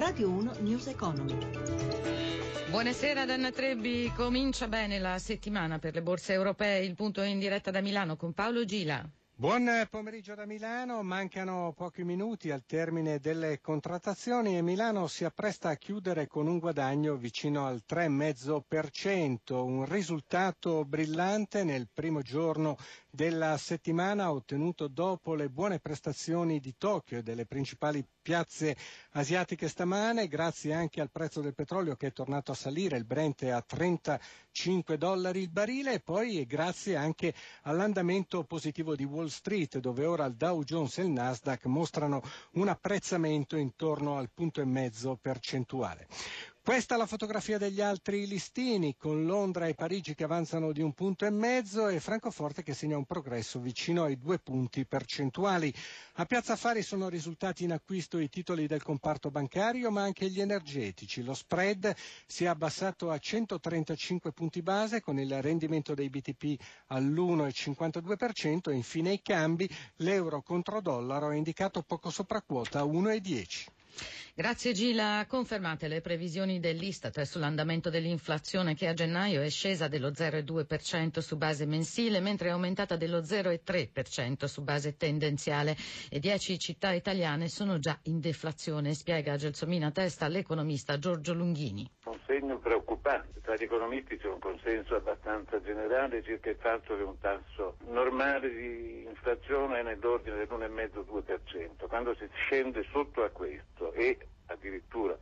Radio 1 News Economy. Buonasera Danna Trebbi, comincia bene la settimana per le borse europee, il punto è in diretta da Milano con Paolo Gila. Buon pomeriggio da Milano, mancano pochi minuti al termine delle contrattazioni e Milano si appresta a chiudere con un guadagno vicino al 3,5%, un risultato brillante nel primo giorno della settimana ottenuto dopo le buone prestazioni di Tokyo e delle principali piazze asiatiche stamane, grazie anche al prezzo del petrolio che è tornato a salire, il Brent è a 35 dollari il barile e poi grazie anche all'andamento positivo di Wall Street dove ora il Dow Jones e il Nasdaq mostrano un apprezzamento intorno al punto e mezzo percentuale. Questa è la fotografia degli altri listini, con Londra e Parigi che avanzano di un punto e mezzo e Francoforte che segna un progresso vicino ai due punti percentuali. A Piazza Affari sono risultati in acquisto i titoli del comparto bancario, ma anche gli energetici. Lo spread si è abbassato a 135 punti base con il rendimento dei BTP all'1,52% e infine i cambi, l'euro contro dollaro è indicato poco sopra quota 1,10. Grazie Gila. Confermate le previsioni dell'Istat sull'andamento dell'inflazione che a gennaio è scesa dello 0,2% su base mensile mentre è aumentata dello 0,3% su base tendenziale e 10 città italiane sono già in deflazione, spiega Gelsomina Testa l'economista Giorgio Lunghini. Segno preoccupante. Tra gli economisti c'è un consenso abbastanza generale circa il fatto che un tasso normale di inflazione è nell'ordine dell'1,5-2%. Quando si scende sotto a questo e addirittura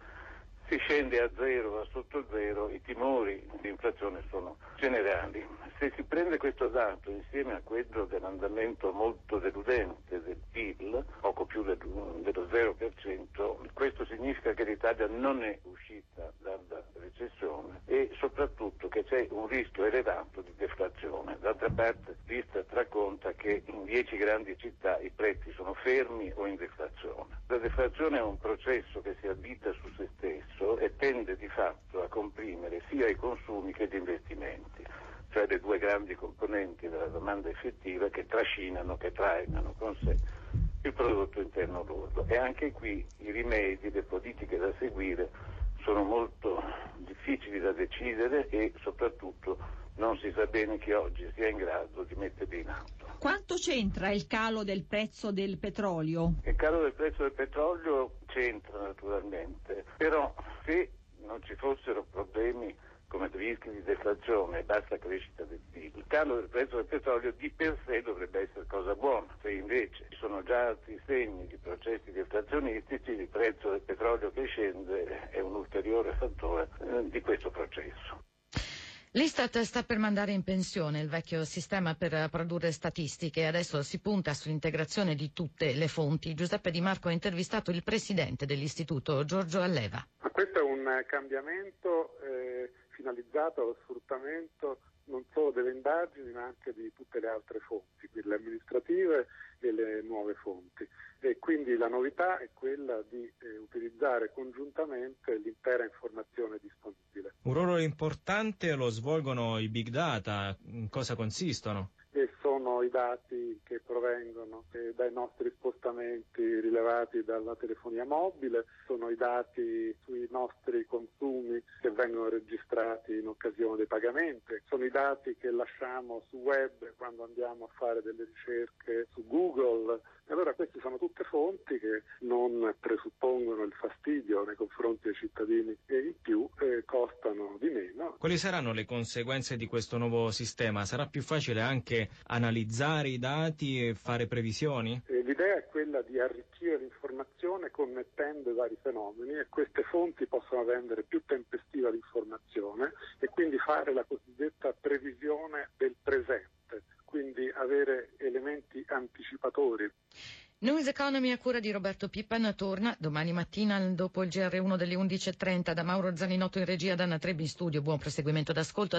si scende a zero, va sotto zero, i timori di inflazione sono generali. Se si prende questo dato insieme a quello dell'andamento molto deludente del PIL, poco più dello 0%, questo significa che l'Italia non è uscita dalla recessione e soprattutto che c'è un rischio elevato di deflazione. D'altra parte l'Istat racconta che in 10 grandi città i prezzi sono fermi o in deflazione. La deflazione è un processo che si addita su se stesso e tende di fatto a comprimere sia i consumi che gli investimenti, cioè le due grandi componenti della domanda effettiva che trascinano, che trainano con sé il prodotto interno lordo. E anche qui i rimedi, le politiche da seguire sono molto difficili da decidere e soprattutto non si sa bene chi oggi sia in grado di metterli in atto. Quanto c'entra il calo del prezzo del petrolio? Il calo del prezzo del petrolio c'entra naturalmente, però se non ci fossero problemi come rischi di deflazione e bassa crescita del PIL, il calo del prezzo del petrolio di per sé dovrebbe essere cosa buona. Se invece ci sono già altri segni di processi deflazionistici, il prezzo del petrolio che scende è un ulteriore fattore eh, di questo processo. L'Istat sta per mandare in pensione il vecchio sistema per produrre statistiche e adesso si punta sull'integrazione di tutte le fonti. Giuseppe Di Marco ha intervistato il presidente dell'istituto, Giorgio Alleva. Ma questo è un cambiamento eh, finalizzato allo sfruttamento non solo delle indagini ma anche di tutte le altre fonti, quelle amministrative e le nuove fonti. E quindi la novità è quella di eh, utilizzare congiuntamente l'intera informazione disponibile. Un ruolo importante lo svolgono i big data, in cosa consistono? E sono i dati che provengono eh, dai nostri spostamenti rilevati dalla telefonia mobile, sono i dati sui nostri consumi che vengono registrati in occasione dei pagamenti, sono i dati che lasciamo su web quando andiamo a fare delle ricerche su Google. E allora queste sono tutte fonti che non presuppongono il fastidio nei confronti dei cittadini e in più eh, costano di meno. Quali saranno le conseguenze di questo nuovo sistema? Sarà più facile anche analizzare i dati e fare previsioni? L'idea è quella di arricchire l'informazione connettendo i vari fenomeni e queste fonti possono rendere più tempestiva l'informazione e quindi fare la cosiddetta previsione del presente quindi avere elementi anticipatori. News Economy a cura di Roberto Pippan torna domani mattina dopo il GR1 delle 11.30 da Mauro Zaninotto in regia da Anna Trebbi in studio. Buon proseguimento d'ascolto.